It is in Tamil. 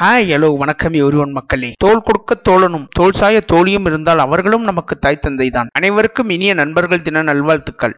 ஹாய் ஹலோ வணக்கம் ஒருவன் மக்களே. தோல் கொடுக்க தோழனும் தோல் சாய தோழியும் இருந்தால் அவர்களும் நமக்கு தாய் தந்தை தான் அனைவருக்கும் இனிய நண்பர்கள் தின நல்வாழ்த்துக்கள்.